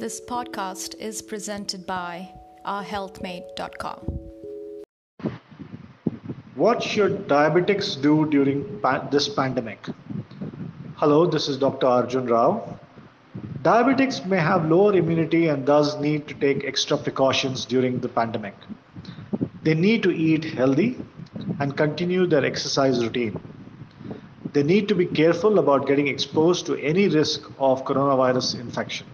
This podcast is presented by ourhealthmate.com. What should diabetics do during pa- this pandemic? Hello, this is Dr. Arjun Rao. Diabetics may have lower immunity and thus need to take extra precautions during the pandemic. They need to eat healthy and continue their exercise routine. They need to be careful about getting exposed to any risk of coronavirus infection.